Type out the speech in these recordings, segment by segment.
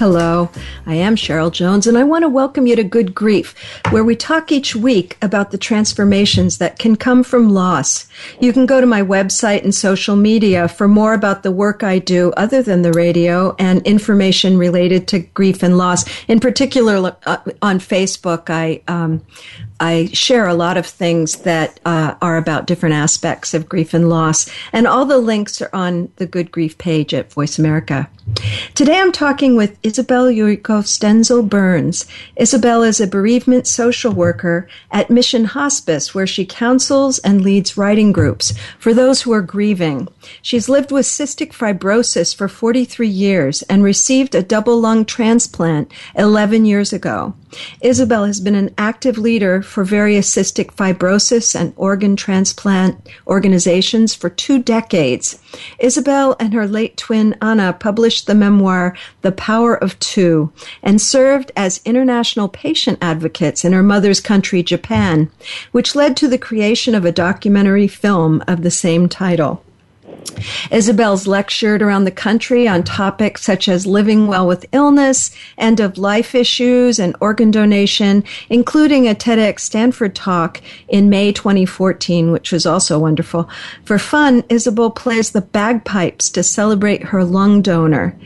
Hello, I am Cheryl Jones, and I want to welcome you to Good Grief, where we talk each week about the transformations that can come from loss. You can go to my website and social media for more about the work I do other than the radio and information related to grief and loss. In particular, uh, on Facebook, I um, I share a lot of things that uh, are about different aspects of grief and loss, and all the links are on the Good Grief page at Voice America. Today I'm talking with Isabel Yuriko Stenzel Burns. Isabel is a bereavement social worker at Mission Hospice, where she counsels and leads writing groups for those who are grieving. She's lived with cystic fibrosis for 43 years and received a double lung transplant 11 years ago. Isabel has been an active leader for various cystic fibrosis and organ transplant organizations for two decades. Isabel and her late twin Anna published the memoir The Power of Two and served as international patient advocates in her mother's country, Japan, which led to the creation of a documentary film of the same title. Isabel's lectured around the country on topics such as living well with illness, end of life issues, and organ donation, including a TEDx Stanford talk in May 2014, which was also wonderful. For fun, Isabel plays the bagpipes to celebrate her lung donor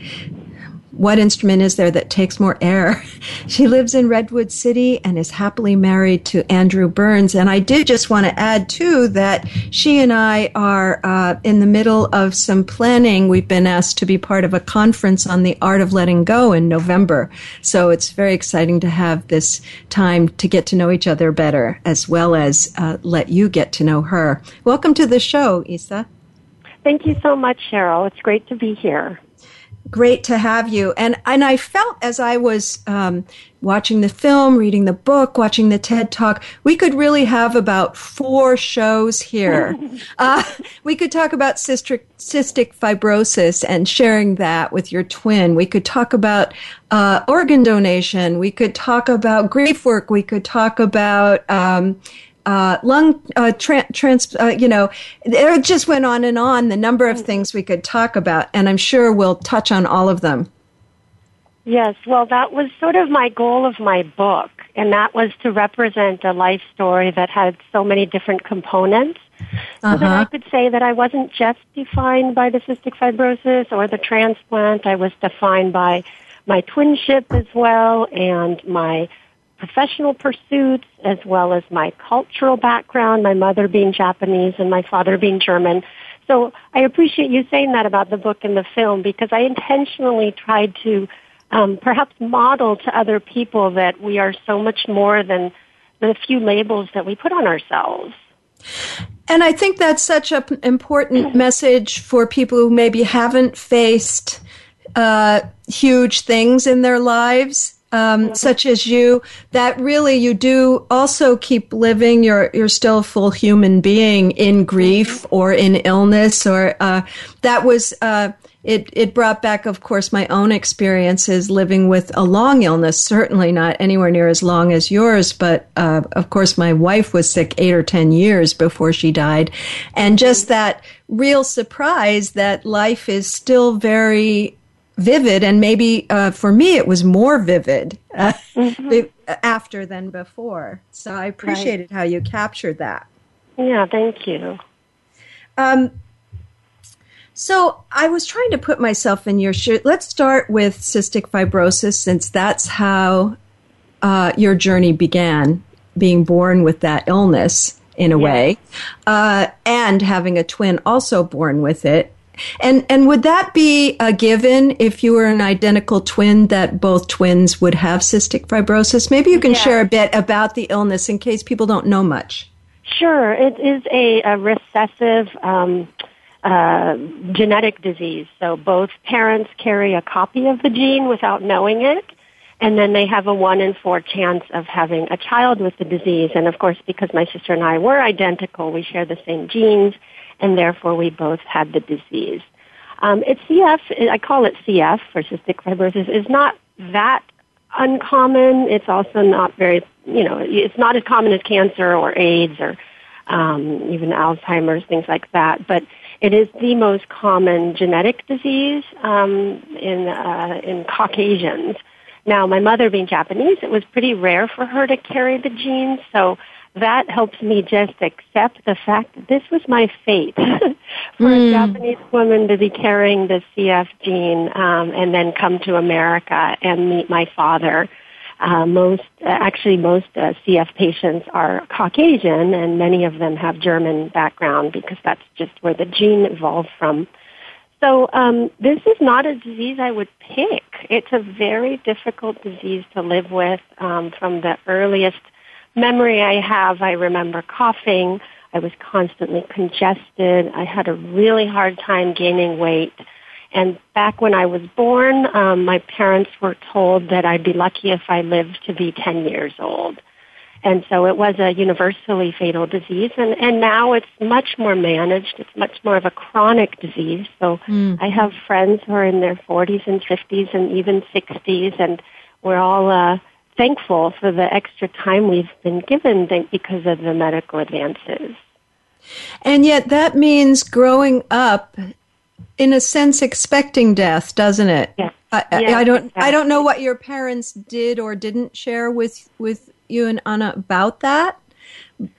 what instrument is there that takes more air? She lives in Redwood City and is happily married to Andrew Burns. And I did just want to add, too, that she and I are uh, in the middle of some planning. We've been asked to be part of a conference on the art of letting go in November. So it's very exciting to have this time to get to know each other better, as well as uh, let you get to know her. Welcome to the show, Isa. Thank you so much, Cheryl. It's great to be here great to have you. And and I felt as I was um, watching the film, reading the book, watching the TED talk, we could really have about four shows here. uh, we could talk about cystic, cystic fibrosis and sharing that with your twin. We could talk about uh, organ donation. We could talk about grief work. We could talk about um, uh, lung uh, tra- trans, uh, you know, it just went on and on. The number of things we could talk about, and I'm sure we'll touch on all of them. Yes, well, that was sort of my goal of my book, and that was to represent a life story that had so many different components. So uh-huh. that I could say that I wasn't just defined by the cystic fibrosis or the transplant. I was defined by my twinship as well and my professional pursuits as well as my cultural background, my mother being Japanese and my father being German. So I appreciate you saying that about the book and the film because I intentionally tried to um, perhaps model to other people that we are so much more than the few labels that we put on ourselves. And I think that's such an important message for people who maybe haven't faced uh, huge things in their lives um, such as you, that really you do also keep living. You're you're still a full human being in grief or in illness, or uh, that was. Uh, it, it brought back, of course, my own experiences living with a long illness, certainly not anywhere near as long as yours, but uh, of course, my wife was sick eight or 10 years before she died. And just that real surprise that life is still very vivid, and maybe uh, for me it was more vivid uh, mm-hmm. after than before. So I appreciated right. how you captured that. Yeah, thank you. Um, So I was trying to put myself in your shoes. Let's start with cystic fibrosis, since that's how uh, your journey began, being born with that illness in a way, uh, and having a twin also born with it. And and would that be a given if you were an identical twin that both twins would have cystic fibrosis? Maybe you can yeah. share a bit about the illness in case people don't know much. Sure, it is a, a recessive um, uh, genetic disease. So both parents carry a copy of the gene without knowing it, and then they have a one in four chance of having a child with the disease. And of course, because my sister and I were identical, we share the same genes, and therefore we both had the disease. Um, it's CF, I call it CF for cystic fibrosis, is not that uncommon. It's also not very, you know, it's not as common as cancer or AIDS or um, even Alzheimer's, things like that. But it is the most common genetic disease um, in uh, in Caucasians. Now, my mother being Japanese, it was pretty rare for her to carry the genes, so that helps me just accept the fact that this was my fate for mm. a Japanese woman to be carrying the CF gene um, and then come to America and meet my father. Uh, most, uh, actually, most uh, CF patients are Caucasian, and many of them have German background because that's just where the gene evolved from. So um, this is not a disease I would pick. It's a very difficult disease to live with um, from the earliest memory I have, I remember coughing. I was constantly congested. I had a really hard time gaining weight. And back when I was born, um, my parents were told that I'd be lucky if I lived to be 10 years old. And so it was a universally fatal disease. And, and now it's much more managed. It's much more of a chronic disease. So mm. I have friends who are in their 40s and 50s and even 60s, and we're all uh, thankful for the extra time we've been given because of the medical advances. And yet that means growing up in a sense expecting death, doesn't it? Yes. I, yes, I don't exactly. I don't know what your parents did or didn't share with with you and Anna about that.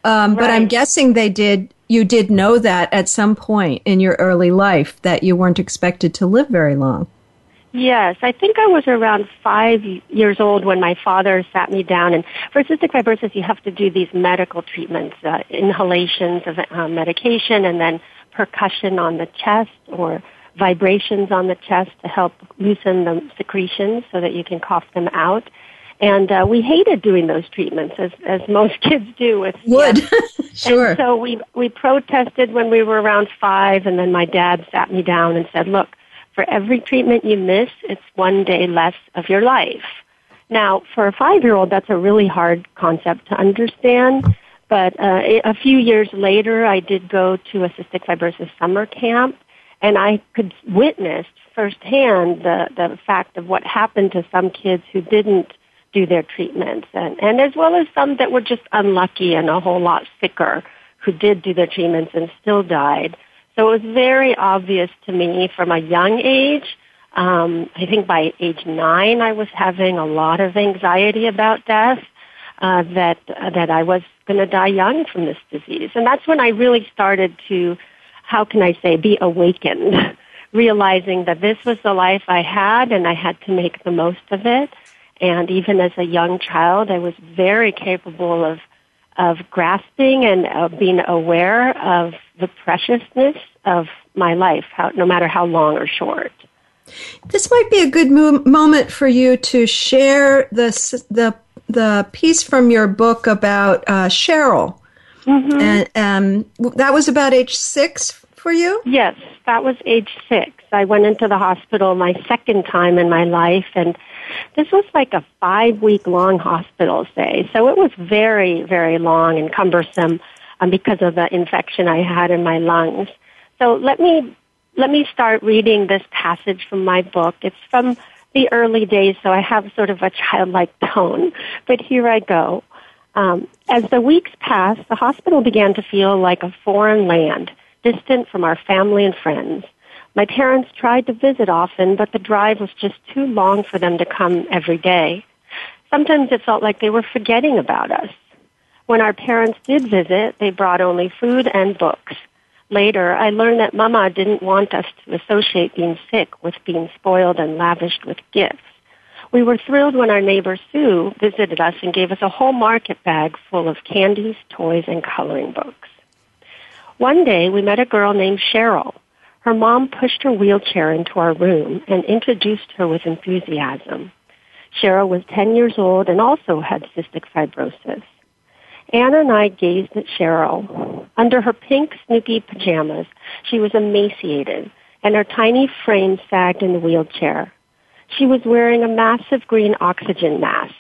Um, right. But I'm guessing they did. You did know that at some point in your early life that you weren't expected to live very long. Yes, I think I was around five years old when my father sat me down. And for cystic fibrosis, you have to do these medical treatments, uh, inhalations of uh, medication, and then percussion on the chest or vibrations on the chest to help loosen the secretions so that you can cough them out. And uh, we hated doing those treatments, as as most kids do. With would sure. And so we we protested when we were around five, and then my dad sat me down and said, "Look." For every treatment you miss, it's one day less of your life. Now, for a five-year-old, that's a really hard concept to understand. But uh, a few years later, I did go to a cystic fibrosis summer camp, and I could witness firsthand the, the fact of what happened to some kids who didn't do their treatments, and, and as well as some that were just unlucky and a whole lot sicker who did do their treatments and still died. So it was very obvious to me from a young age. Um, I think by age nine, I was having a lot of anxiety about death. Uh, that uh, that I was going to die young from this disease, and that's when I really started to, how can I say, be awakened, realizing that this was the life I had, and I had to make the most of it. And even as a young child, I was very capable of of grasping and uh, being aware of the preciousness of my life, how, no matter how long or short. This might be a good mo- moment for you to share the the the piece from your book about uh, Cheryl. Mm-hmm. And um, that was about age six for you? Yes, that was age six. I went into the hospital my second time in my life, and this was like a five week long hospital stay. So it was very, very long and cumbersome um, because of the infection I had in my lungs. So let me let me start reading this passage from my book. It's from the early days, so I have sort of a childlike tone. But here I go. Um, as the weeks passed, the hospital began to feel like a foreign land, distant from our family and friends. My parents tried to visit often, but the drive was just too long for them to come every day. Sometimes it felt like they were forgetting about us. When our parents did visit, they brought only food and books. Later, I learned that Mama didn't want us to associate being sick with being spoiled and lavished with gifts. We were thrilled when our neighbor Sue visited us and gave us a whole market bag full of candies, toys, and coloring books. One day, we met a girl named Cheryl. Her mom pushed her wheelchair into our room and introduced her with enthusiasm. Cheryl was 10 years old and also had cystic fibrosis. Anna and I gazed at Cheryl. Under her pink Snoopy pajamas, she was emaciated, and her tiny frame sagged in the wheelchair. She was wearing a massive green oxygen mask.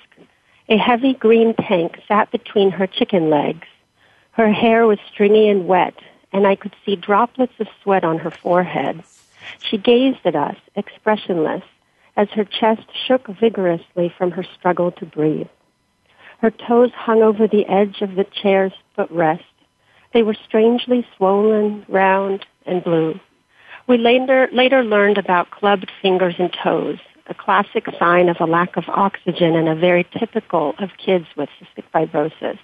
A heavy green tank sat between her chicken legs. Her hair was stringy and wet, and I could see droplets of sweat on her forehead. She gazed at us, expressionless, as her chest shook vigorously from her struggle to breathe. Her toes hung over the edge of the chair's footrest. They were strangely swollen, round, and blue. We later, later learned about clubbed fingers and toes, a classic sign of a lack of oxygen and a very typical of kids with cystic fibrosis.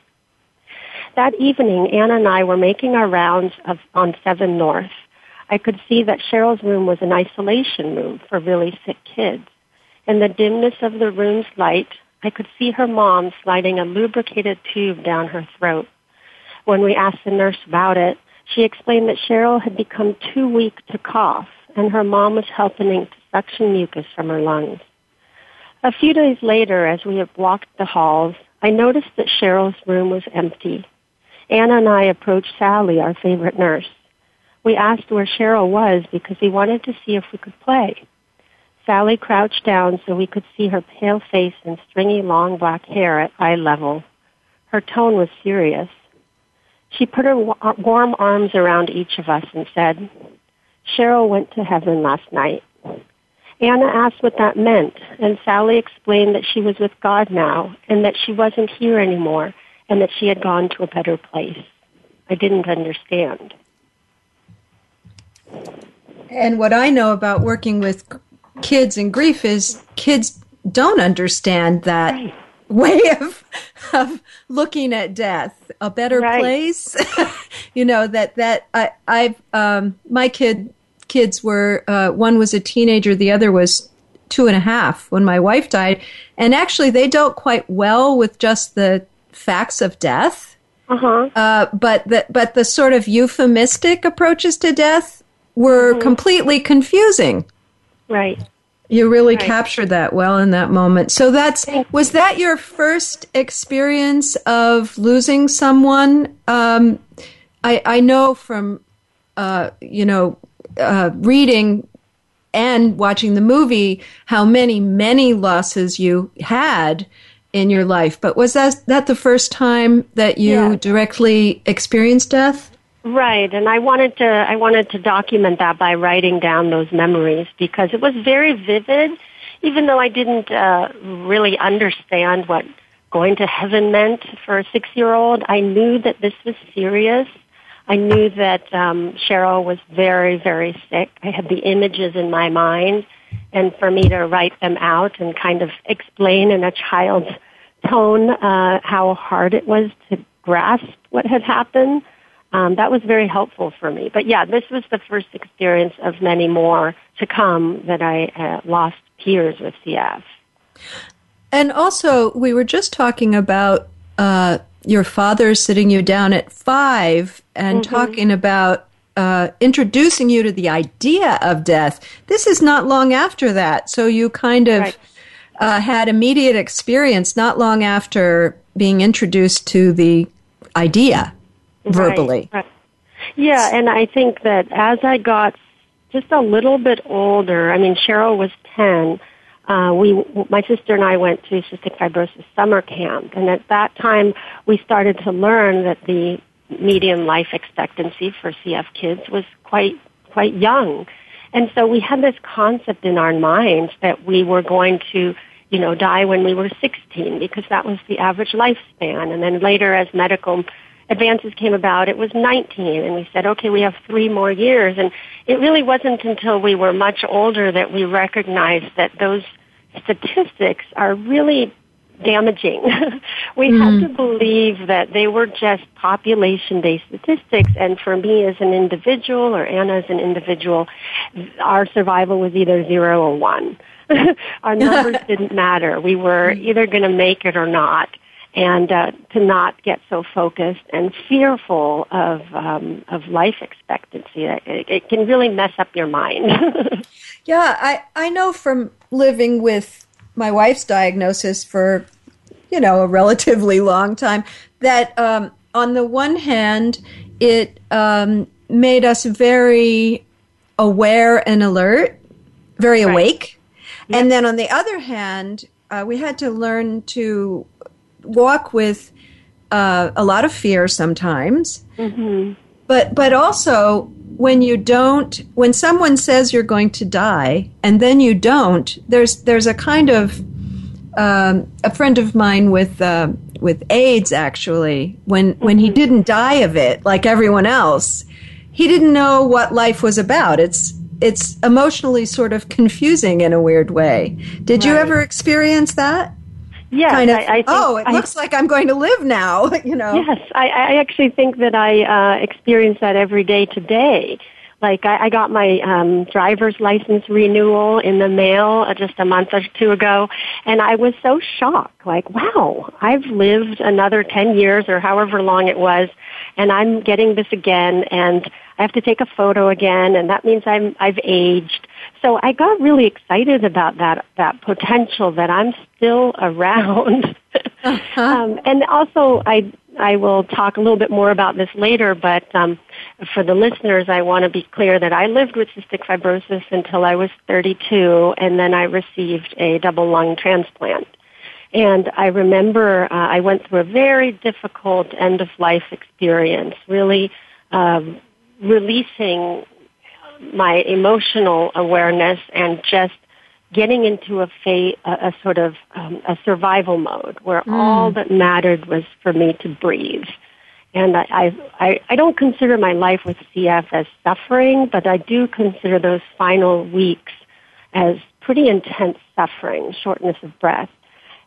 That evening, Anna and I were making our rounds of, on 7 North. I could see that Cheryl's room was an isolation room for really sick kids. In the dimness of the room's light, I could see her mom sliding a lubricated tube down her throat. When we asked the nurse about it, she explained that Cheryl had become too weak to cough, and her mom was helping to suction mucus from her lungs. A few days later, as we had walked the halls, I noticed that Cheryl's room was empty. Anna and I approached Sally, our favorite nurse. We asked where Cheryl was because we wanted to see if we could play. Sally crouched down so we could see her pale face and stringy long black hair at eye level. Her tone was serious. She put her warm arms around each of us and said, Cheryl went to heaven last night. Anna asked what that meant, and Sally explained that she was with God now and that she wasn't here anymore and that she had gone to a better place. I didn't understand. And what I know about working with kids in grief is kids don't understand that right. way of of looking at death a better right. place you know that that I, i've um, my kid kids were uh, one was a teenager the other was two and a half when my wife died and actually they dealt quite well with just the facts of death uh-huh. uh, but the but the sort of euphemistic approaches to death were mm-hmm. completely confusing right you really right. captured that well in that moment. So that's was that your first experience of losing someone? Um, I, I know from uh, you know uh, reading and watching the movie how many many losses you had in your life. But was that that the first time that you yeah. directly experienced death? Right, and I wanted to I wanted to document that by writing down those memories because it was very vivid, even though I didn't uh, really understand what going to heaven meant for a six year old. I knew that this was serious. I knew that um, Cheryl was very very sick. I had the images in my mind, and for me to write them out and kind of explain in a child's tone uh, how hard it was to grasp what had happened um, that was very helpful for me. But yeah, this was the first experience of many more to come that I uh, lost peers with CF. And also, we were just talking about uh, your father sitting you down at five and mm-hmm. talking about uh, introducing you to the idea of death. This is not long after that. So you kind of right. uh, had immediate experience not long after being introduced to the idea verbally. Right, right. Yeah, and I think that as I got just a little bit older, I mean, Cheryl was 10. Uh, we, my sister and I went to cystic fibrosis summer camp, and at that time we started to learn that the median life expectancy for CF kids was quite, quite young. And so we had this concept in our minds that we were going to, you know, die when we were 16 because that was the average lifespan. And then later as medical advances came about, it was 19, and we said, okay, we have three more years. And it really wasn't until we were much older that we recognized that those statistics are really damaging. we mm. had to believe that they were just population-based statistics, and for me as an individual or Anna as an individual, our survival was either zero or one. our numbers didn't matter. We were either going to make it or not and uh, to not get so focused and fearful of um, of life expectancy. It, it can really mess up your mind. yeah, I I know from living with my wife's diagnosis for you know a relatively long time that um, on the one hand it um, made us very aware and alert, very right. awake, yep. and then on the other hand. Uh, we had to learn to walk with uh, a lot of fear sometimes. Mm-hmm. But but also when you don't when someone says you're going to die and then you don't, there's there's a kind of um, a friend of mine with uh, with AIDS actually when when he mm-hmm. didn't die of it like everyone else, he didn't know what life was about. It's it's emotionally sort of confusing in a weird way. Did right. you ever experience that? Yes, kind of. I, I oh, it I, looks like I'm going to live now. You know. Yes, I, I actually think that I uh, experience that every day today. Like I, I got my um, driver's license renewal in the mail uh, just a month or two ago, and I was so shocked. Like, wow, I've lived another ten years or however long it was, and I'm getting this again, and I have to take a photo again, and that means I'm I've aged so I got really excited about that that potential that I'm still around. uh-huh. um, and also, I I will talk a little bit more about this later. But um, for the listeners, I want to be clear that I lived with cystic fibrosis until I was 32, and then I received a double lung transplant. And I remember uh, I went through a very difficult end of life experience, really um, releasing my emotional awareness and just getting into a fa- a, a sort of um, a survival mode where mm. all that mattered was for me to breathe. And I, I, I don't consider my life with CF as suffering, but I do consider those final weeks as pretty intense suffering, shortness of breath.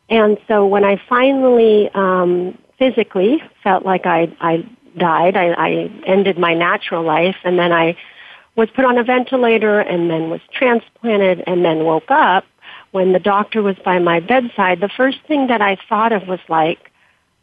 And so when I finally um, physically felt like I, I died, I, I ended my natural life, and then I was put on a ventilator and then was transplanted and then woke up, when the doctor was by my bedside, the first thing that I thought of was like,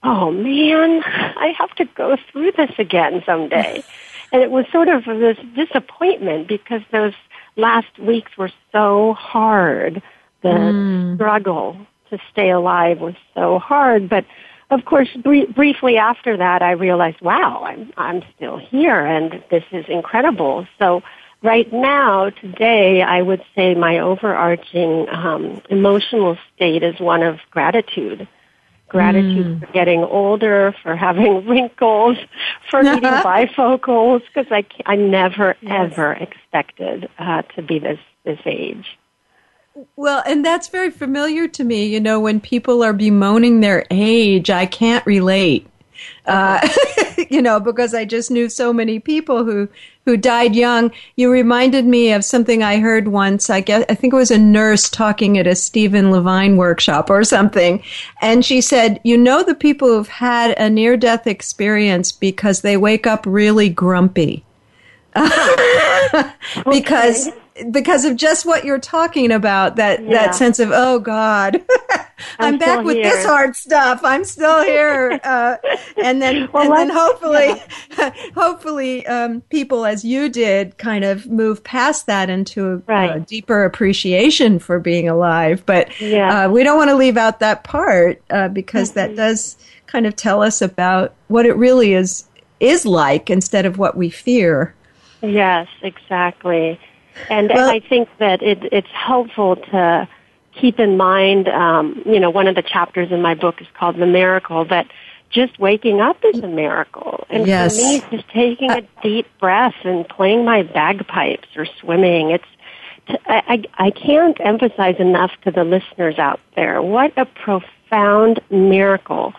oh man, I have to go through this again someday. and it was sort of this disappointment because those last weeks were so hard. The mm. struggle to stay alive was so hard, but of course, br- briefly after that, I realized, wow, I'm I'm still here, and this is incredible. So, right now, today, I would say my overarching um, emotional state is one of gratitude. Gratitude mm. for getting older, for having wrinkles, for needing bifocals, because I I never yes. ever expected uh, to be this this age. Well, and that's very familiar to me. You know, when people are bemoaning their age, I can't relate. Uh, you know, because I just knew so many people who who died young. You reminded me of something I heard once. I guess I think it was a nurse talking at a Stephen Levine workshop or something, and she said, "You know, the people who've had a near death experience because they wake up really grumpy." because okay because of just what you're talking about that yeah. that sense of oh god i'm, I'm back with here. this hard stuff i'm still here uh, and then well, and then hopefully yeah. hopefully um, people as you did kind of move past that into right. a deeper appreciation for being alive but yeah. uh, we don't want to leave out that part uh, because mm-hmm. that does kind of tell us about what it really is is like instead of what we fear yes exactly and well, I think that it, it's helpful to keep in mind, um, you know, one of the chapters in my book is called The Miracle, that just waking up is a miracle. And yes. for me, just taking a deep breath and playing my bagpipes or swimming, it's, I, I can't emphasize enough to the listeners out there what a profound miracle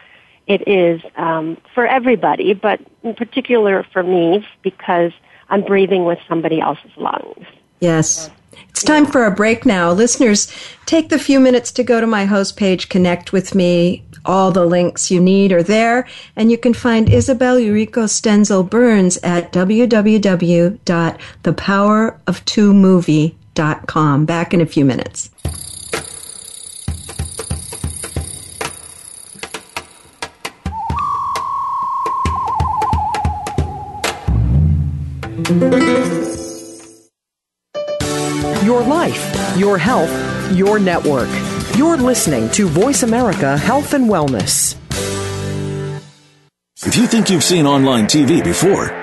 it is um, for everybody, but in particular for me because I'm breathing with somebody else's lungs. Yes. It's time for a break now. Listeners, take the few minutes to go to my host page, connect with me. All the links you need are there, and you can find Isabel Yuriko Stenzel Burns at www.thepoweroftwomovie.com. Back in a few minutes. Your health, your network. You're listening to Voice America Health and Wellness. If you think you've seen online TV before,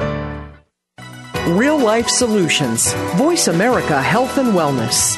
Real Life Solutions. Voice America Health and Wellness.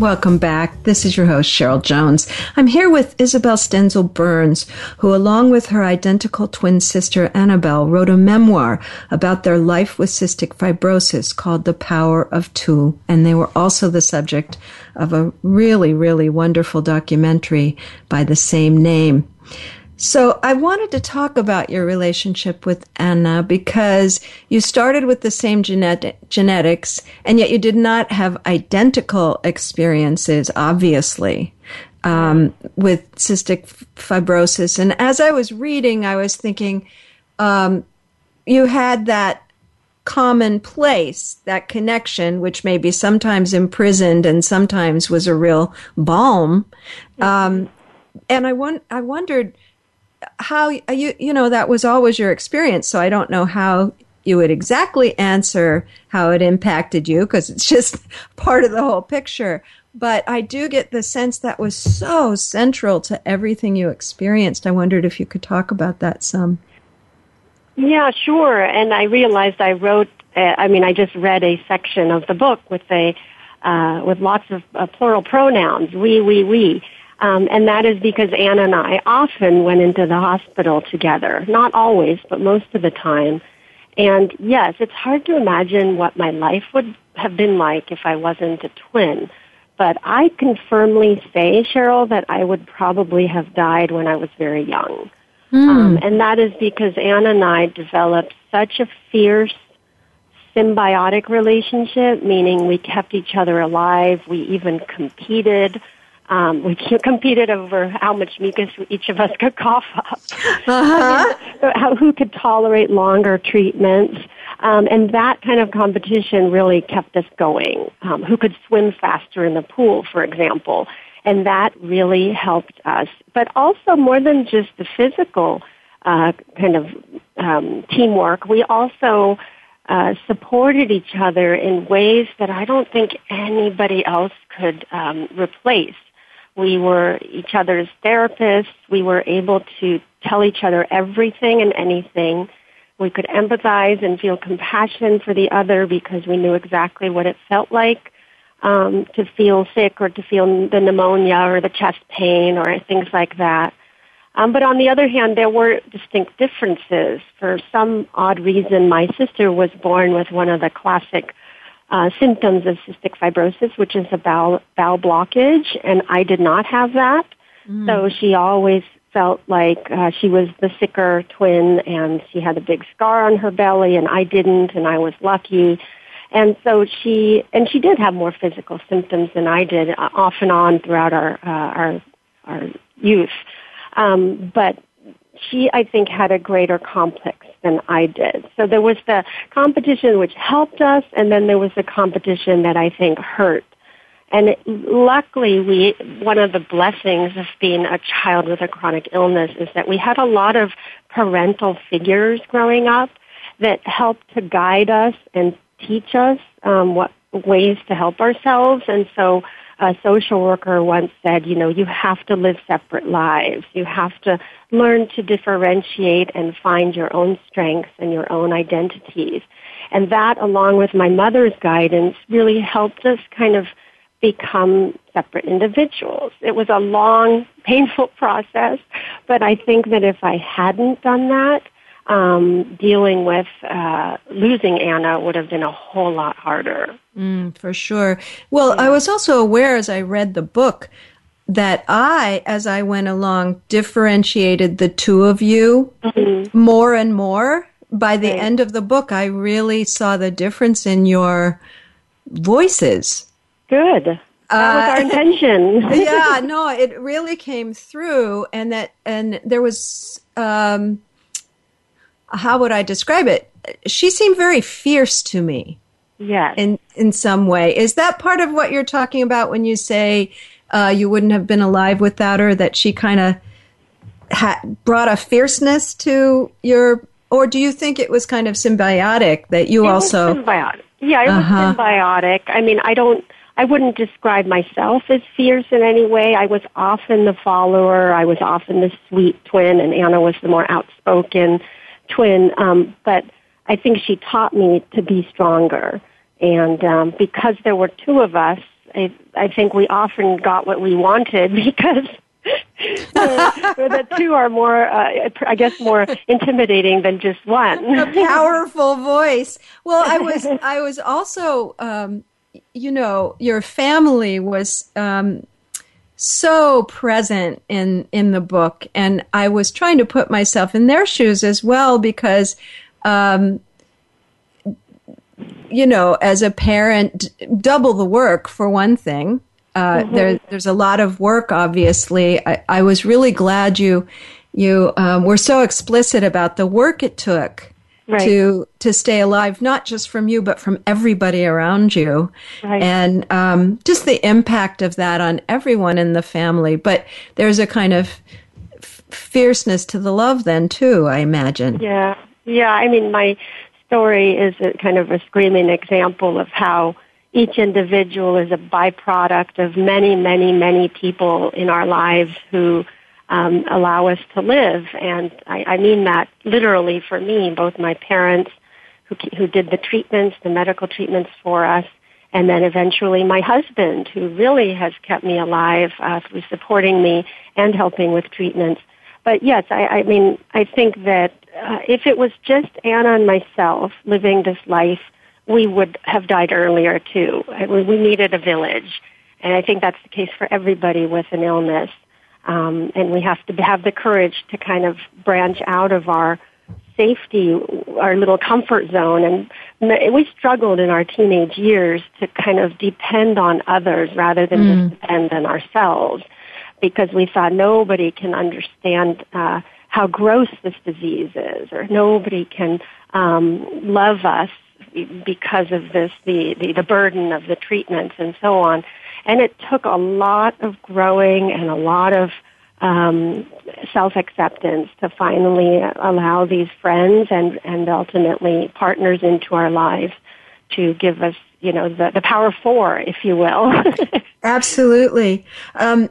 Welcome back. This is your host, Cheryl Jones. I'm here with Isabel Stenzel Burns, who, along with her identical twin sister, Annabelle, wrote a memoir about their life with cystic fibrosis called The Power of Two. And they were also the subject of a really, really wonderful documentary by the same name. So I wanted to talk about your relationship with Anna because you started with the same genet- genetics and yet you did not have identical experiences, obviously, um, with cystic fibrosis. And as I was reading, I was thinking, um, you had that common place, that connection, which may be sometimes imprisoned and sometimes was a real balm. Um, and I, won- I wondered, how you you know that was always your experience. So i don't know how you would exactly answer how it impacted you because it's just part of the whole picture. But i do get the sense that was so central to everything you experienced. I wondered if you could talk about that some. Yeah sure. And i realized i wrote uh, i mean i just read a section of the book with a uh, with lots of uh, plural pronouns. We we we um, and that is because Anna and I often went into the hospital together. Not always, but most of the time. And yes, it's hard to imagine what my life would have been like if I wasn't a twin. But I can firmly say, Cheryl, that I would probably have died when I was very young. Mm. Um, and that is because Anna and I developed such a fierce, symbiotic relationship, meaning we kept each other alive. We even competed. Um, we competed over how much mucus each of us could cough up. Uh-huh. how, who could tolerate longer treatments. Um, and that kind of competition really kept us going. Um, who could swim faster in the pool, for example. And that really helped us. But also more than just the physical uh, kind of um, teamwork, we also uh, supported each other in ways that I don't think anybody else could um, replace. We were each other's therapists. We were able to tell each other everything and anything. We could empathize and feel compassion for the other because we knew exactly what it felt like um, to feel sick or to feel the pneumonia or the chest pain or things like that. Um, but on the other hand, there were distinct differences. For some odd reason, my sister was born with one of the classic uh, symptoms of cystic fibrosis, which is a bowel, bowel blockage, and I did not have that. Mm. So she always felt like uh, she was the sicker twin and she had a big scar on her belly and I didn't and I was lucky. And so she, and she did have more physical symptoms than I did uh, off and on throughout our, uh, our, our youth. Um, but she, I think, had a greater complex than I did. So there was the competition which helped us, and then there was the competition that I think hurt. And it, luckily, we one of the blessings of being a child with a chronic illness is that we had a lot of parental figures growing up that helped to guide us and teach us um, what ways to help ourselves. And so a social worker once said, you know, you have to live separate lives. You have to learn to differentiate and find your own strengths and your own identities. And that, along with my mother's guidance, really helped us kind of become separate individuals. It was a long, painful process, but I think that if I hadn't done that, um, dealing with uh, losing Anna would have been a whole lot harder. Mm, for sure. Well, yeah. I was also aware as I read the book that I, as I went along, differentiated the two of you mm-hmm. more and more. By the right. end of the book, I really saw the difference in your voices. Good. That was our uh, intention. yeah, no, it really came through, and that, and there was, um, how would I describe it? She seemed very fierce to me. Yes. In in some way, is that part of what you're talking about when you say uh, you wouldn't have been alive without her? That she kind of ha- brought a fierceness to your, or do you think it was kind of symbiotic that you it also symbiotic? Yeah, it uh-huh. was symbiotic. I mean, I don't. I wouldn't describe myself as fierce in any way. I was often the follower. I was often the sweet twin, and Anna was the more outspoken twin, um, but I think she taught me to be stronger. And um, because there were two of us, I, I think we often got what we wanted because the, the two are more, uh, I guess, more intimidating than just one. A powerful voice. Well, I was, I was also, um, you know, your family was um, so present in in the book and i was trying to put myself in their shoes as well because um, you know as a parent double the work for one thing uh, mm-hmm. there, there's a lot of work obviously i, I was really glad you you um, were so explicit about the work it took right. to to stay alive, not just from you, but from everybody around you, right. and um, just the impact of that on everyone in the family. But there's a kind of f- fierceness to the love, then too. I imagine. Yeah, yeah. I mean, my story is a kind of a screaming example of how each individual is a byproduct of many, many, many people in our lives who um, allow us to live. And I, I mean that literally for me, both my parents who, who did the treatments, the medical treatments for us, and then eventually my husband who really has kept me alive uh, through supporting me and helping with treatments. But yes, I, I mean, I think that uh, if it was just Anna and myself living this life, we would have died earlier too. I, We needed a village. And I think that's the case for everybody with an illness. Um, and we have to have the courage to kind of branch out of our safety, our little comfort zone. And we struggled in our teenage years to kind of depend on others rather than mm. just depend on ourselves because we thought nobody can understand uh, how gross this disease is or nobody can um, love us because of this, the, the, the burden of the treatments and so on. And it took a lot of growing and a lot of um, self-acceptance to finally allow these friends and, and ultimately partners into our lives to give us, you know, the, the power four, if you will. Absolutely. Um,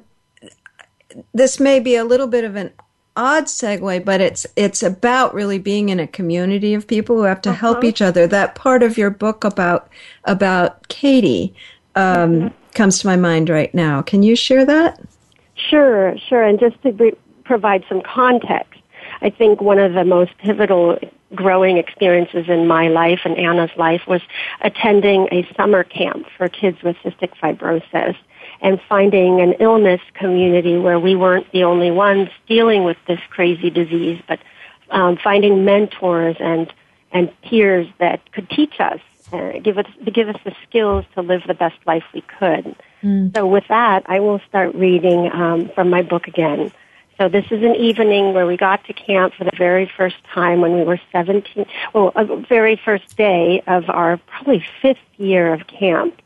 this may be a little bit of an odd segue, but it's it's about really being in a community of people who have to uh-huh. help each other. That part of your book about about Katie um, mm-hmm. Comes to my mind right now. Can you share that? Sure, sure. And just to provide some context, I think one of the most pivotal growing experiences in my life and Anna's life was attending a summer camp for kids with cystic fibrosis. and finding an illness community where we weren't the only ones dealing with this crazy disease, but um, finding mentors and and peers that could teach us, uh, give us give us the skills to live the best life we could. Mm. So with that, I will start reading um, from my book again. So this is an evening where we got to camp for the very first time when we were 17, well, a very first day of our probably fifth year of camp.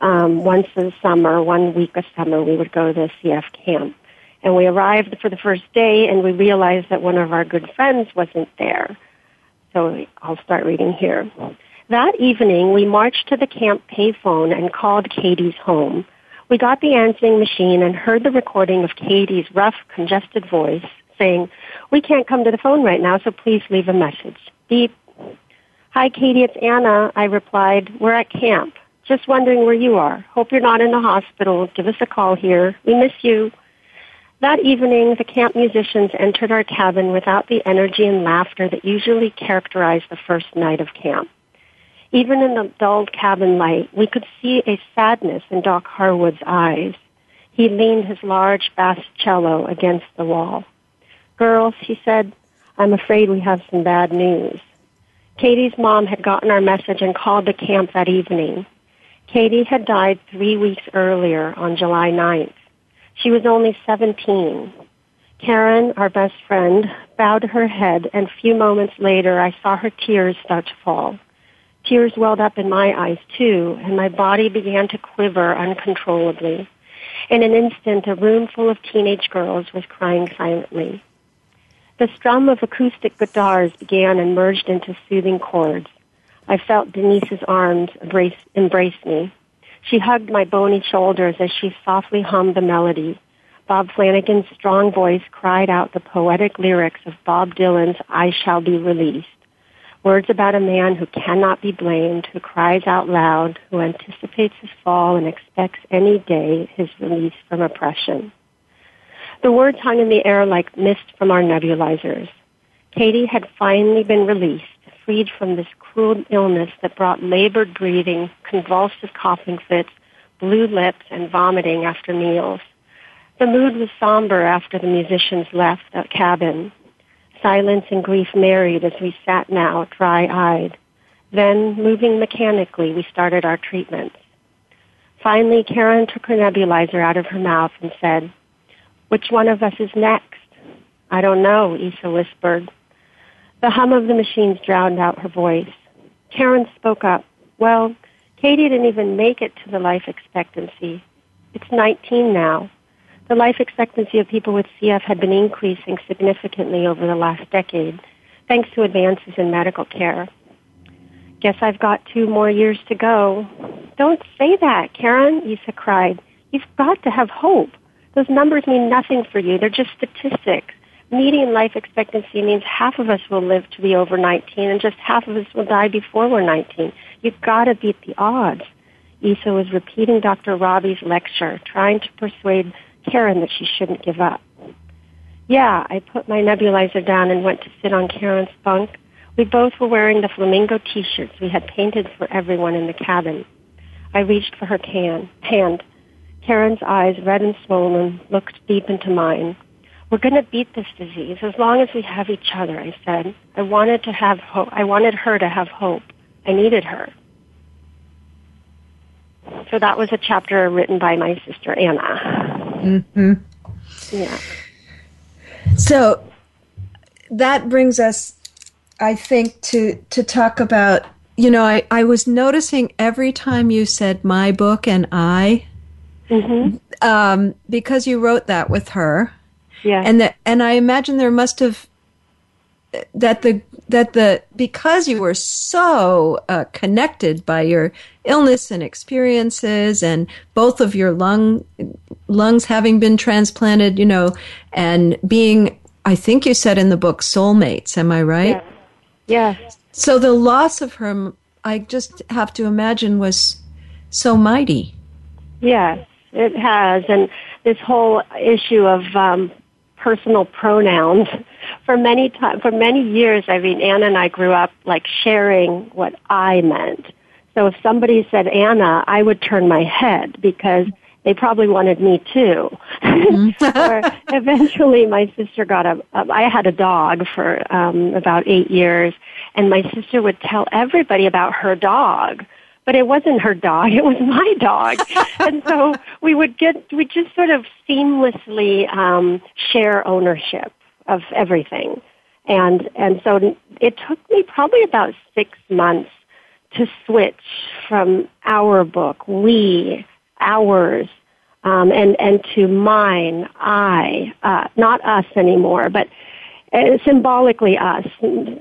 Um, once in the summer, one week of summer, we would go to the CF camp. And we arrived for the first day and we realized that one of our good friends wasn't there. So I'll start reading here. That evening, we marched to the camp payphone and called Katie's home. We got the answering machine and heard the recording of Katie's rough, congested voice saying, We can't come to the phone right now, so please leave a message. Beep. Hi, Katie, it's Anna. I replied, We're at camp. Just wondering where you are. Hope you're not in the hospital. Give us a call here. We miss you. That evening, the camp musicians entered our cabin without the energy and laughter that usually characterize the first night of camp. Even in the dulled cabin light, we could see a sadness in Doc Harwood's eyes. He leaned his large bass cello against the wall. Girls, he said, I'm afraid we have some bad news. Katie's mom had gotten our message and called the camp that evening. Katie had died three weeks earlier on July 9th. She was only 17. Karen, our best friend, bowed her head and a few moments later I saw her tears start to fall. Tears welled up in my eyes too, and my body began to quiver uncontrollably. In an instant, a room full of teenage girls was crying silently. The strum of acoustic guitars began and merged into soothing chords. I felt Denise's arms embrace, embrace me. She hugged my bony shoulders as she softly hummed the melody. Bob Flanagan's strong voice cried out the poetic lyrics of Bob Dylan's I Shall Be Released. Words about a man who cannot be blamed, who cries out loud, who anticipates his fall and expects any day his release from oppression. The words hung in the air like mist from our nebulizers. Katie had finally been released, freed from this cruel illness that brought labored breathing, convulsive coughing fits, blue lips, and vomiting after meals. The mood was somber after the musicians left the cabin, silence and grief married as we sat now, dry-eyed. Then, moving mechanically, we started our treatments. Finally, Karen took her nebulizer out of her mouth and said, Which one of us is next? I don't know, Isa whispered. The hum of the machines drowned out her voice. Karen spoke up. Well, Katie didn't even make it to the life expectancy. It's 19 now. The life expectancy of people with CF had been increasing significantly over the last decade, thanks to advances in medical care. Guess I've got two more years to go. Don't say that, Karen, Isa cried. You've got to have hope. Those numbers mean nothing for you. They're just statistics. Median life expectancy means half of us will live to be over 19 and just half of us will die before we're 19. You've got to beat the odds. Isa was repeating Dr. Robbie's lecture, trying to persuade Karen that she shouldn't give up. Yeah, I put my nebulizer down and went to sit on Karen's bunk. We both were wearing the flamingo t-shirts we had painted for everyone in the cabin. I reached for her can, hand. Karen's eyes, red and swollen, looked deep into mine. We're going to beat this disease as long as we have each other, I said. I wanted to have hope. I wanted her to have hope. I needed her. So that was a chapter written by my sister Anna. Mm-hmm. Yeah. So that brings us, I think, to to talk about. You know, I, I was noticing every time you said my book and I, mm-hmm. um, because you wrote that with her. Yeah. And that, and I imagine there must have that the that the because you were so uh, connected by your illness and experiences and both of your lung lungs having been transplanted you know and being i think you said in the book soulmates am i right yeah, yeah. so the loss of her i just have to imagine was so mighty yes it has and this whole issue of um, personal pronouns for many time for many years. I mean, Anna and I grew up like sharing what I meant. So if somebody said Anna, I would turn my head because they probably wanted me too. Mm-hmm. or eventually my sister got a, I had a dog for um, about eight years and my sister would tell everybody about her dog. But it wasn't her dog, it was my dog. and so we would get, we just sort of seamlessly um, share ownership of everything. And, and so it took me probably about six months to switch from our book, we, ours, um, and and to mine, I, uh, not us anymore, but uh, symbolically us,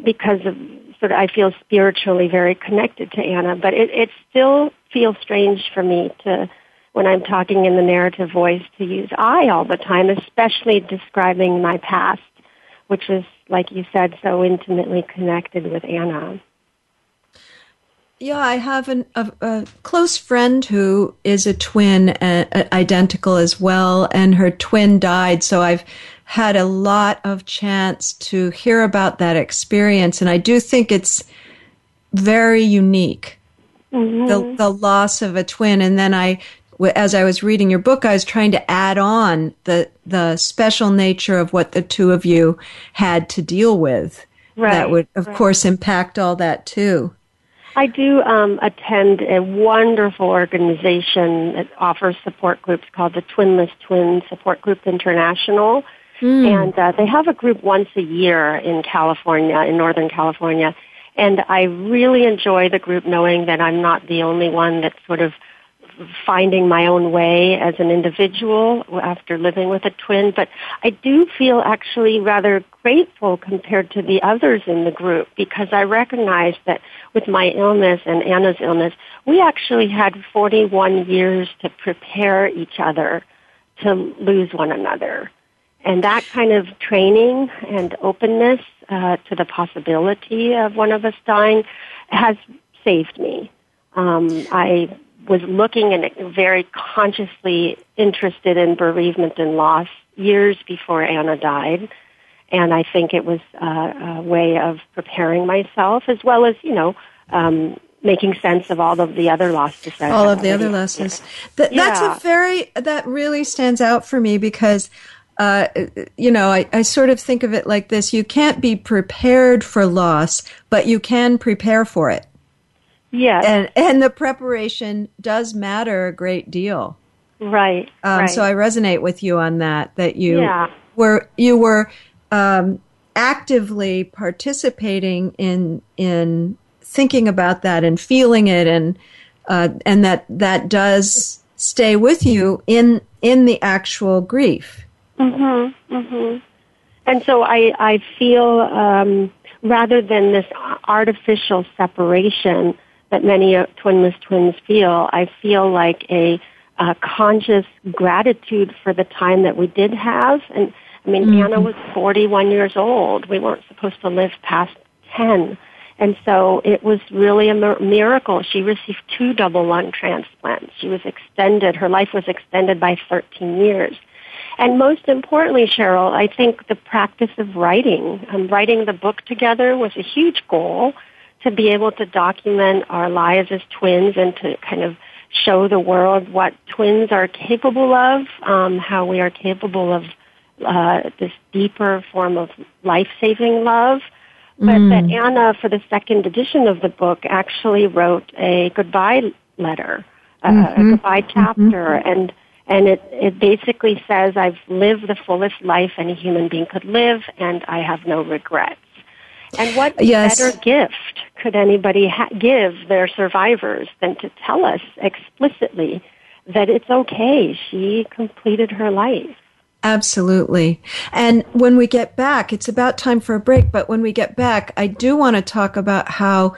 because of sort of I feel spiritually very connected to Anna, but it, it still feels strange for me to when I'm talking in the narrative voice to use I all the time, especially describing my past, which is, like you said, so intimately connected with Anna. Yeah, I have an, a, a, close friend who is a twin, uh, uh, identical as well, and her twin died. So I've had a lot of chance to hear about that experience, and I do think it's very unique. Mm-hmm. The the loss of a twin, and then I, as I was reading your book, I was trying to add on the the special nature of what the two of you had to deal with. Right. That would, of right. course, impact all that too. I do um, attend a wonderful organization that offers support groups called the Twinless Twin Support Group International. Mm. And uh, they have a group once a year in California, in Northern California. And I really enjoy the group knowing that I'm not the only one that's sort of finding my own way as an individual after living with a twin, but I do feel actually rather grateful compared to the others in the group because I recognize that with my illness and Anna's illness, we actually had 41 years to prepare each other to lose one another. And that kind of training and openness uh, to the possibility of one of us dying has saved me. Um, I was looking and very consciously interested in bereavement and loss years before Anna died. And I think it was a way of preparing myself as well as, you know, um, making sense of all of the other losses. all of the other losses. Th- yeah. That's a very, that really stands out for me because uh, you know, I, I sort of think of it like this. You can't be prepared for loss, but you can prepare for it. Yes. And and the preparation does matter a great deal. Right. Um, right. So I resonate with you on that. That you yeah. were you were um, actively participating in in thinking about that and feeling it, and uh, and that that does stay with you in in the actual grief. Mhm. Mhm. And so I I feel um, rather than this artificial separation that many twinless twins feel. I feel like a, a conscious gratitude for the time that we did have. And I mean, mm-hmm. Anna was 41 years old. We weren't supposed to live past 10. And so it was really a miracle. She received two double lung transplants. She was extended, her life was extended by 13 years. And most importantly, Cheryl, I think the practice of writing, um, writing the book together was a huge goal to be able to document our lives as twins and to kind of show the world what twins are capable of, um, how we are capable of uh, this deeper form of life-saving love. But mm. that Anna, for the second edition of the book, actually wrote a goodbye letter, uh, mm-hmm. a goodbye chapter, mm-hmm. and and it it basically says, "I've lived the fullest life any human being could live, and I have no regrets." And what yes. better gift could anybody ha- give their survivors than to tell us explicitly that it's okay, she completed her life? Absolutely. And when we get back, it's about time for a break, but when we get back, I do want to talk about how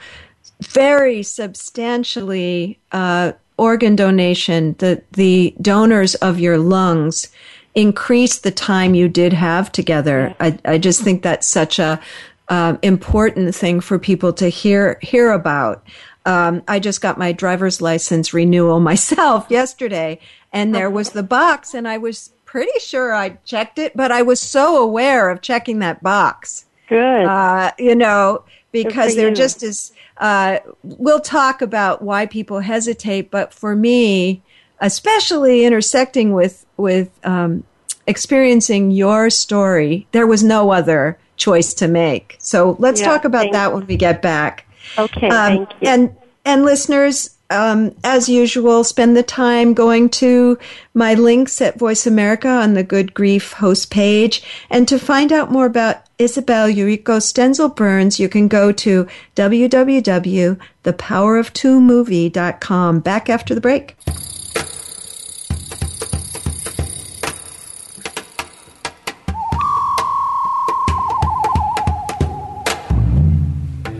very substantially uh, organ donation, the, the donors of your lungs, increase the time you did have together. I, I just think that's such a uh, important thing for people to hear hear about. Um, I just got my driver's license renewal myself yesterday, and there was the box, and I was pretty sure I checked it, but I was so aware of checking that box. Good. Uh, you know, because they're you. just as, uh, we'll talk about why people hesitate, but for me, especially intersecting with with um, experiencing your story, there was no other choice to make. So let's yeah, talk about that when we get back. Okay, um, thank you. And and listeners, um, as usual, spend the time going to my links at Voice America on the Good Grief host page. And to find out more about Isabel Yuriko Stenzel Byrnes, you can go to www.thepoweroftwomovie.com. Back after the break.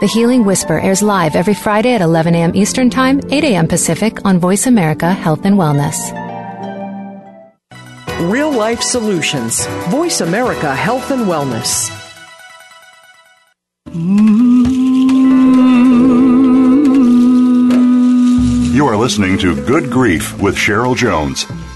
the Healing Whisper airs live every Friday at 11 a.m. Eastern Time, 8 a.m. Pacific on Voice America Health and Wellness. Real Life Solutions. Voice America Health and Wellness. You are listening to Good Grief with Cheryl Jones.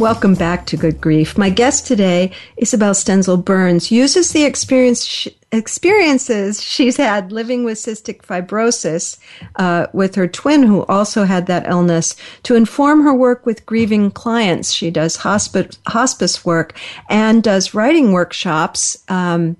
Welcome back to Good Grief. My guest today, Isabel Stenzel Byrnes, uses the experience experiences she's had living with cystic fibrosis uh, with her twin, who also had that illness, to inform her work with grieving clients. She does hospice, hospice work and does writing workshops. Um,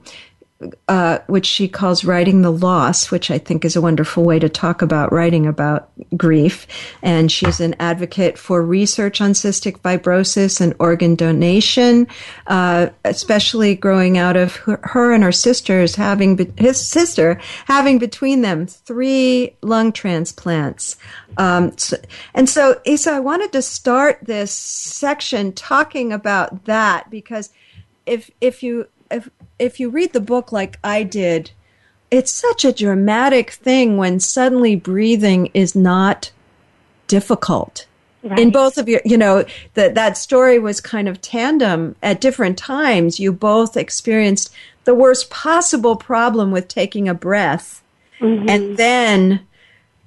uh, which she calls writing the loss, which I think is a wonderful way to talk about writing about grief. And she's an advocate for research on cystic fibrosis and organ donation, uh, especially growing out of her, her, and her sisters having be- his sister having between them three lung transplants. Um, so, and so, Isa, I wanted to start this section talking about that because if if you if if you read the book like I did, it's such a dramatic thing when suddenly breathing is not difficult. Right. In both of your, you know, that that story was kind of tandem at different times. You both experienced the worst possible problem with taking a breath, mm-hmm. and then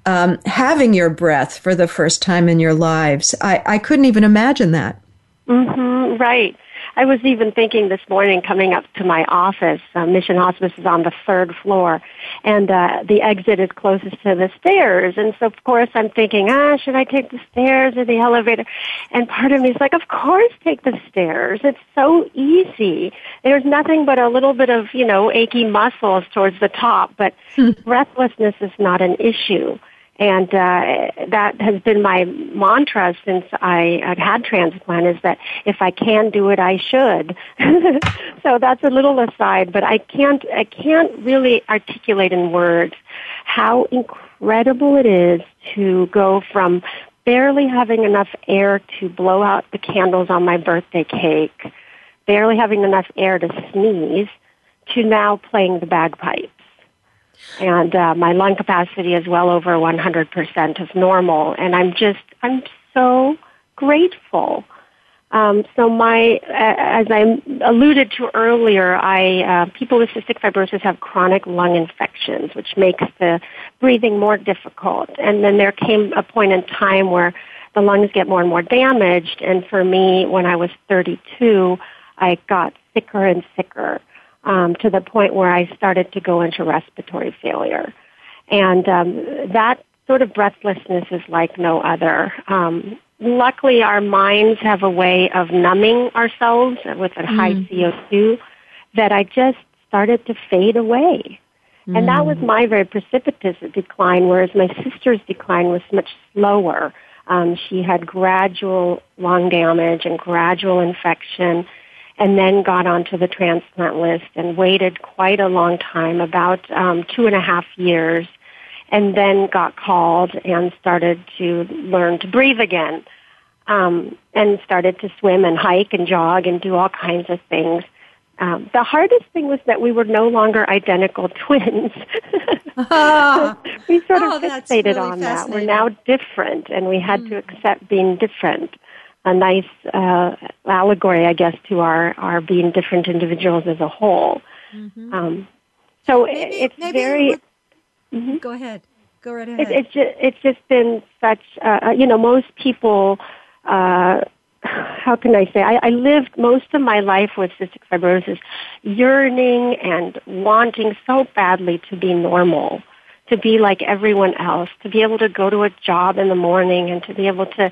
um, having your breath for the first time in your lives. I, I couldn't even imagine that. Mm-hmm, right. I was even thinking this morning coming up to my office, uh, Mission Hospice is on the third floor, and uh, the exit is closest to the stairs. And so, of course, I'm thinking, ah, should I take the stairs or the elevator? And part of me is like, of course, take the stairs. It's so easy. There's nothing but a little bit of, you know, achy muscles towards the top, but breathlessness is not an issue. And uh, that has been my mantra since I I've had transplant is that if I can do it, I should. so that's a little aside, but I can't I can't really articulate in words how incredible it is to go from barely having enough air to blow out the candles on my birthday cake, barely having enough air to sneeze, to now playing the bagpipes and uh, my lung capacity is well over 100% of normal. And I'm just, I'm so grateful. Um, so my, as I alluded to earlier, I uh, people with cystic fibrosis have chronic lung infections, which makes the breathing more difficult. And then there came a point in time where the lungs get more and more damaged. And for me, when I was 32, I got sicker and sicker um, to the point where I started to go into respiratory failure. And um, that sort of breathlessness is like no other. Um, luckily, our minds have a way of numbing ourselves with a high mm. CO2 that I just started to fade away. Mm. And that was mm. my very precipitous decline, whereas my sister's decline was much slower. Um, she had gradual lung damage and gradual infection and then got onto the transplant list and waited quite a long time, about um, two and a half years, and then got called and started to learn to breathe again, um, and started to swim and hike and jog and do all kinds of things. Um, the hardest thing was that we were no longer identical twins. we sort of oh, fixated really on that. We're now different, and we had mm. to accept being different a nice uh, allegory, I guess, to our, our being different individuals as a whole. Mm-hmm. Um, so maybe, it's maybe very. Mm-hmm. Go ahead. Go right ahead. It, it's just it's just been such. Uh, uh, you know, most people. Uh, how can I say? I, I lived most of my life with cystic fibrosis, yearning and wanting so badly to be normal, to be like everyone else, to be able to go to a job in the morning and to be able to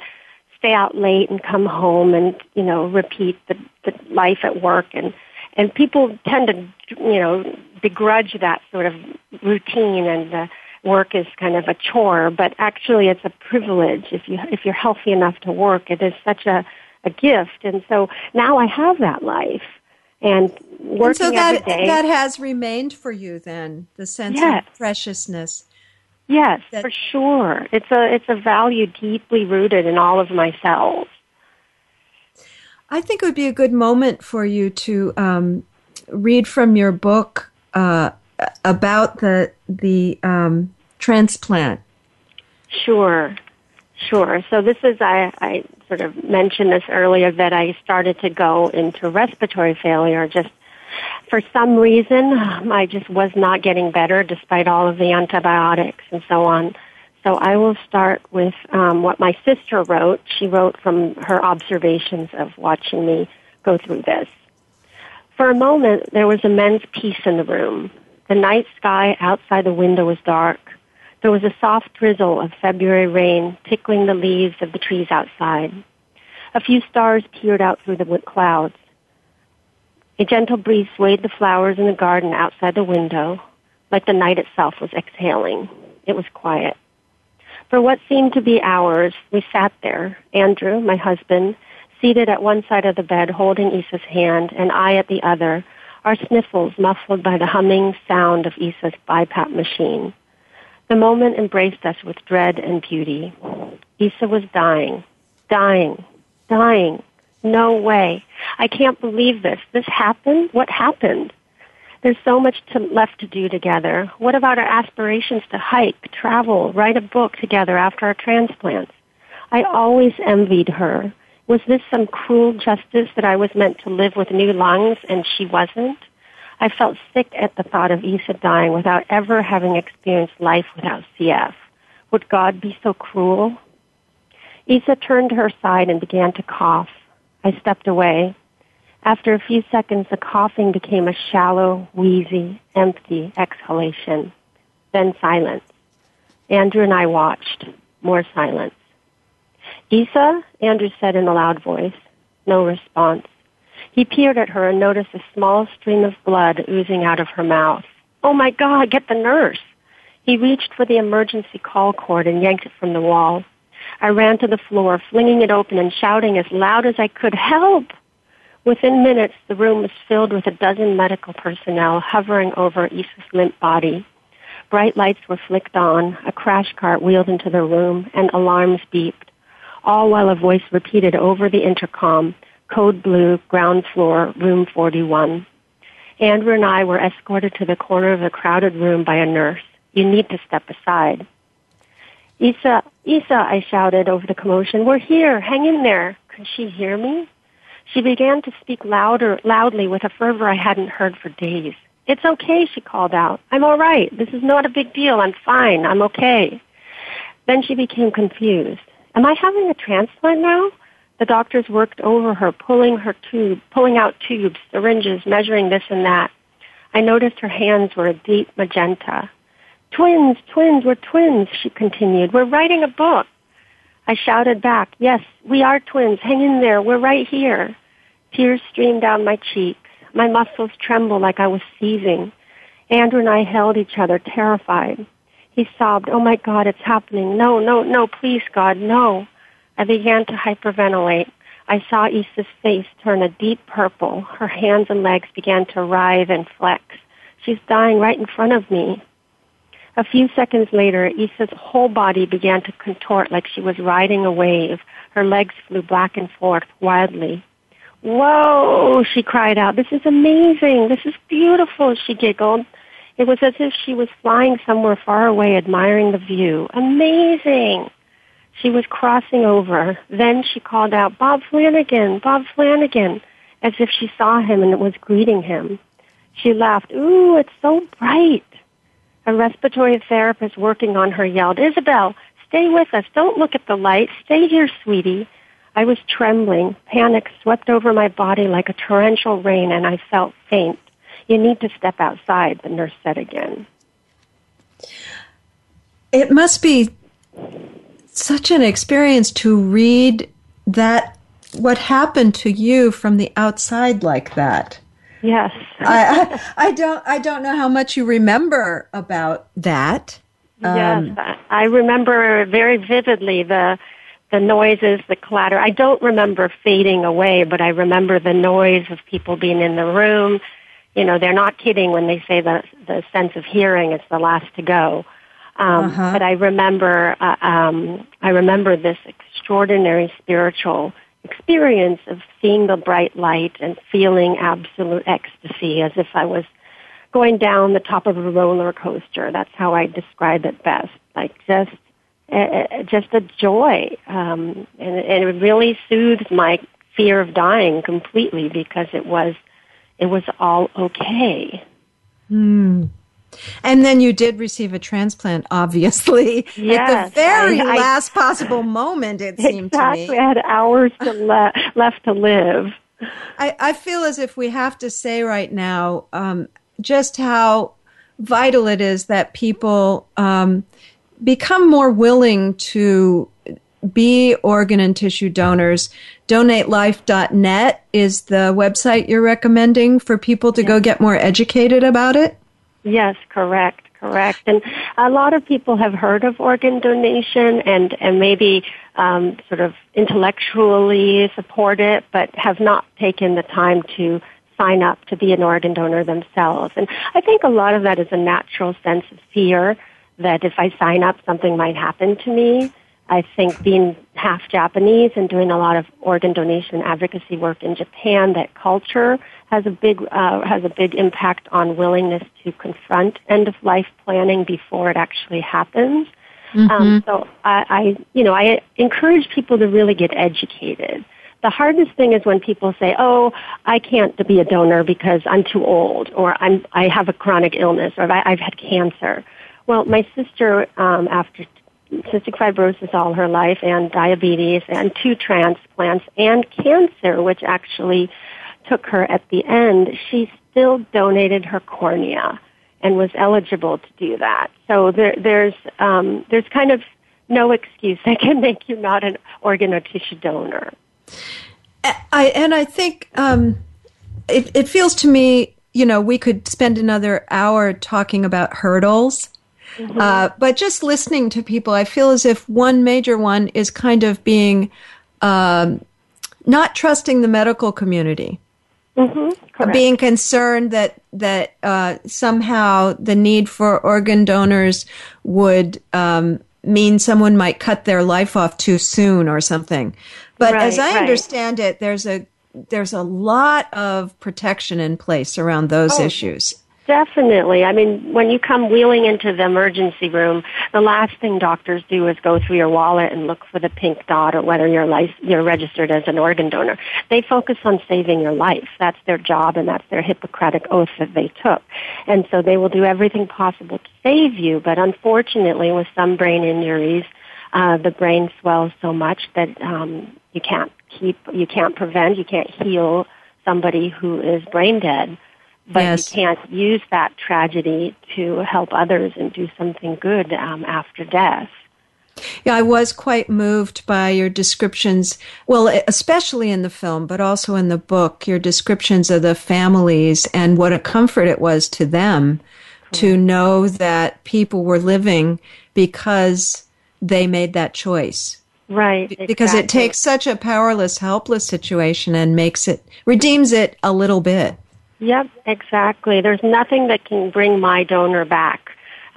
stay out late and come home and you know repeat the, the life at work. And and people tend to you know begrudge that sort of routine and the work is kind of a chore. But actually it's a privilege. If you if you're healthy enough to work it is such a a gift. And so now I have that life and working and so that, every day. that has remained for you then the sense yes. of preciousness Yes, that, for sure. It's a it's a value deeply rooted in all of my cells. I think it would be a good moment for you to um, read from your book uh, about the the um, transplant. Sure, sure. So this is I, I sort of mentioned this earlier that I started to go into respiratory failure just for some reason, I just was not getting better despite all of the antibiotics and so on. So I will start with um, what my sister wrote. She wrote from her observations of watching me go through this. For a moment, there was immense peace in the room. The night sky outside the window was dark. There was a soft drizzle of February rain tickling the leaves of the trees outside. A few stars peered out through the clouds. A gentle breeze swayed the flowers in the garden outside the window, like the night itself was exhaling. It was quiet. For what seemed to be hours, we sat there, Andrew, my husband, seated at one side of the bed holding Isa's hand, and I at the other, our sniffles muffled by the humming sound of Isa's BiPAP machine. The moment embraced us with dread and beauty. Isa was dying, dying, dying. No way. I can't believe this. This happened? What happened? There's so much to, left to do together. What about our aspirations to hike, travel, write a book together after our transplants? I always envied her. Was this some cruel justice that I was meant to live with new lungs and she wasn't? I felt sick at the thought of Isa dying without ever having experienced life without CF. Would God be so cruel? Isa turned to her side and began to cough. I stepped away. After a few seconds, the coughing became a shallow, wheezy, empty exhalation. Then silence. Andrew and I watched. More silence. Isa, Andrew said in a loud voice. No response. He peered at her and noticed a small stream of blood oozing out of her mouth. Oh my God, get the nurse! He reached for the emergency call cord and yanked it from the wall. I ran to the floor, flinging it open and shouting as loud as I could, help! Within minutes, the room was filled with a dozen medical personnel hovering over Isa's limp body. Bright lights were flicked on, a crash cart wheeled into the room, and alarms beeped, all while a voice repeated over the intercom, code blue, ground floor, room 41. Andrew and I were escorted to the corner of the crowded room by a nurse. You need to step aside. Isa, Isa, I shouted over the commotion. We're here. Hang in there. Could she hear me? She began to speak louder, loudly with a fervor I hadn't heard for days. It's okay, she called out. I'm all right. This is not a big deal. I'm fine. I'm okay. Then she became confused. Am I having a transplant now? The doctors worked over her, pulling her tube, pulling out tubes, syringes, measuring this and that. I noticed her hands were a deep magenta. Twins, twins, we're twins, she continued. We're writing a book. I shouted back, yes, we are twins. Hang in there. We're right here. Tears streamed down my cheeks. My muscles trembled like I was seizing. Andrew and I held each other, terrified. He sobbed, oh my God, it's happening. No, no, no, please God, no. I began to hyperventilate. I saw Isa's face turn a deep purple. Her hands and legs began to writhe and flex. She's dying right in front of me. A few seconds later, Isa's whole body began to contort like she was riding a wave. Her legs flew back and forth wildly. Whoa, she cried out. This is amazing. This is beautiful, she giggled. It was as if she was flying somewhere far away admiring the view. Amazing. She was crossing over. Then she called out, Bob Flanagan, Bob Flanagan, as if she saw him and was greeting him. She laughed, Ooh, it's so bright. A respiratory therapist working on her yelled, Isabel, stay with us. Don't look at the light. Stay here, sweetie. I was trembling. Panic swept over my body like a torrential rain and I felt faint. You need to step outside, the nurse said again. It must be such an experience to read that what happened to you from the outside like that. Yes. I, I, I don't I don't know how much you remember about that. Yes, um, I remember very vividly the the noises, the clatter. I don't remember fading away, but I remember the noise of people being in the room. You know, they're not kidding when they say the the sense of hearing is the last to go. Um, uh-huh. But I remember, uh, um, I remember this extraordinary spiritual experience of seeing the bright light and feeling absolute ecstasy, as if I was going down the top of a roller coaster. That's how I describe it best. Like just, uh, just a joy, um, and, and it really soothed my fear of dying completely because it was, it was all okay. Hmm. And then you did receive a transplant, obviously, yes, at the very I, last possible moment. It seemed to me. I had hours to le- left to live. I, I, feel as if we have to say right now um, just how vital it is that people um, become more willing to be organ and tissue donors. DonateLife.net is the website you're recommending for people to yes. go get more educated about it. Yes, correct, correct. And a lot of people have heard of organ donation and, and maybe um, sort of intellectually support it, but have not taken the time to sign up to be an organ donor themselves. And I think a lot of that is a natural sense of fear that if I sign up, something might happen to me. I think being half Japanese and doing a lot of organ donation advocacy work in Japan, that culture has a big uh, has a big impact on willingness to confront end of life planning before it actually happens. Mm-hmm. Um, so I, I, you know, I encourage people to really get educated. The hardest thing is when people say, "Oh, I can't be a donor because I'm too old, or I'm I have a chronic illness, or I've had cancer." Well, my sister, um, after cystic fibrosis all her life, and diabetes, and two transplants, and cancer, which actually took her at the end, she still donated her cornea and was eligible to do that. So there, there's um, there's kind of no excuse that can make you not an organ or tissue donor. I and I think um, it, it feels to me, you know, we could spend another hour talking about hurdles. Mm-hmm. Uh, but just listening to people, I feel as if one major one is kind of being um, not trusting the medical community. Mm-hmm, being concerned that that uh, somehow the need for organ donors would um, mean someone might cut their life off too soon or something. But right, as I right. understand it, there's a there's a lot of protection in place around those oh, issues. Definitely. I mean, when you come wheeling into the emergency room, the last thing doctors do is go through your wallet and look for the pink dot or whether you're lic- you're registered as an organ donor. They focus on saving your life. That's their job and that's their Hippocratic oath that they took. And so they will do everything possible to save you, but unfortunately with some brain injuries, uh, the brain swells so much that um, you can't keep, you can't prevent, you can't heal somebody who is brain dead, but Yes. you can't use that tragedy to help others and do something good um, after death. Yeah, I was quite moved by your descriptions. Well, especially in the film, but also in the book, your descriptions of the families and what a comfort it was to them to know that people were living because they made that choice. Right. Because it takes such a powerless, helpless situation and makes it, redeems it a little bit. Yep, exactly. There's nothing that can bring my donor back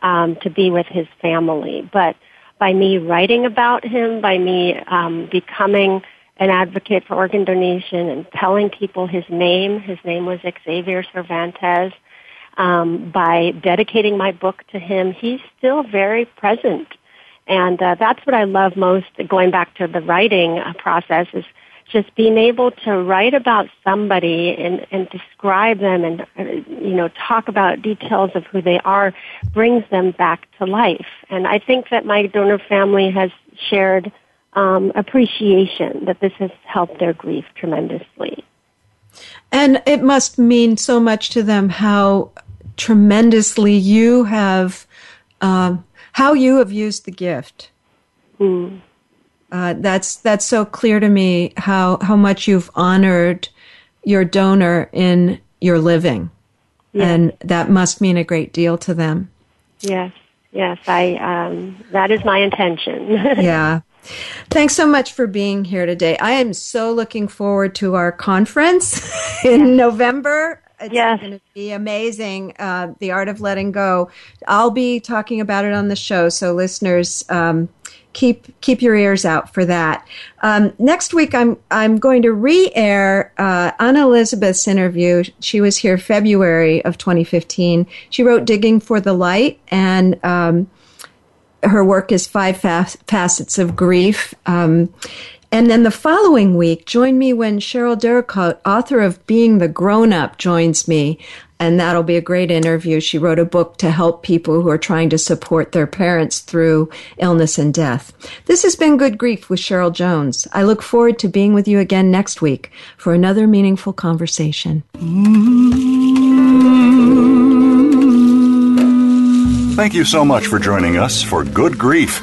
um, to be with his family, but by me writing about him, by me um, becoming an advocate for organ donation and telling people his name, his name was Xavier Cervantes, um, by dedicating my book to him, he's still very present. And uh, that's what I love most, going back to the writing uh, process, is just being able to write about somebody and, and describe them and, you know, talk about details of who they are brings them back to life. And I think that my donor family has shared um, appreciation that this has helped their grief tremendously. And it must mean so much to them how tremendously you have, um, how you have used the gift. Mm. Uh, that's that's so clear to me how how much you've honored your donor in your living, Yes. and that must mean a great deal to them. Yes, yes, I. Um, that is my intention. yeah. Thanks so much for being here today. I am so looking forward to our conference in November. It's Yes. going to be amazing. Uh, the Art of Letting Go. I'll be talking about it on the show, so listeners, um, keep keep your ears out for that. Um, next week, I'm I'm going to re-air uh, Anna Elizabeth's interview. She was here February of 2015. She wrote "Digging for the Light" and. Um, her work is Five Fa- Facets of Grief. Um, and then the following week, join me when Cheryl Dericotte, author of Being the Grown Up, joins me. And that'll be a great interview. She wrote a book to help people who are trying to support their parents through illness and death. This has been Good Grief with Cheryl Jones. I look forward to being with you again next week for another meaningful conversation. Thank you so much for joining us for Good Grief.